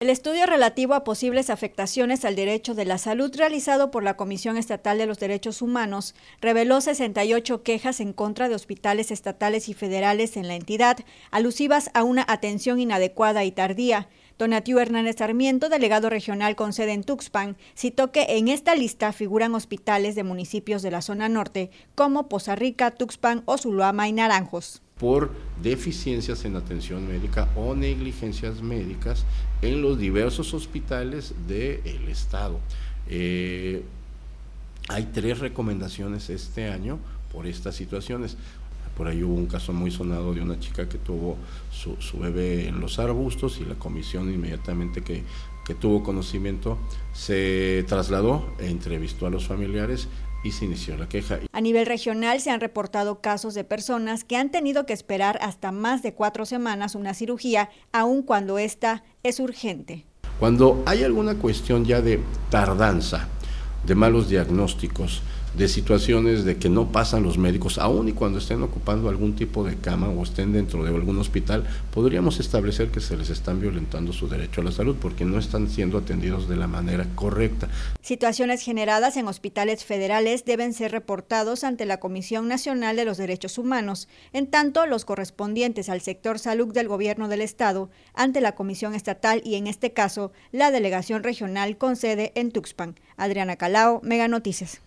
El estudio relativo a posibles afectaciones al derecho de la salud realizado por la Comisión Estatal de los Derechos Humanos reveló 68 quejas en contra de hospitales estatales y federales en la entidad, alusivas a una atención inadecuada y tardía. Donatiu Hernández Sarmiento, delegado regional con sede en Tuxpan, citó que en esta lista figuran hospitales de municipios de la zona norte como Poza Rica, Tuxpan, Osuluama y Naranjos por deficiencias en atención médica o negligencias médicas en los diversos hospitales del Estado. Eh, hay tres recomendaciones este año por estas situaciones. Por ahí hubo un caso muy sonado de una chica que tuvo su, bebé en los arbustos y la comisión inmediatamente que, que tuvo conocimiento se trasladó e entrevistó a los familiares y se inició la queja. A nivel regional se han reportado casos de personas que han tenido que esperar hasta más de cuatro semanas una cirugía, aun cuando esta es urgente. Cuando hay alguna cuestión ya de tardanza, de malos diagnósticos, de situaciones de que no pasan los médicos, aun y cuando estén ocupando algún tipo de cama o estén dentro de algún hospital, podríamos establecer que se les están violentando su derecho a la salud porque no están siendo atendidos de la manera correcta. Situaciones generadas en hospitales federales deben ser reportados ante la Comisión Nacional de los Derechos Humanos, en tanto los correspondientes al sector salud del gobierno del estado ante la Comisión Estatal y en este caso la Delegación Regional con sede en Tuxpan. Adriana Calao, Mega Noticias.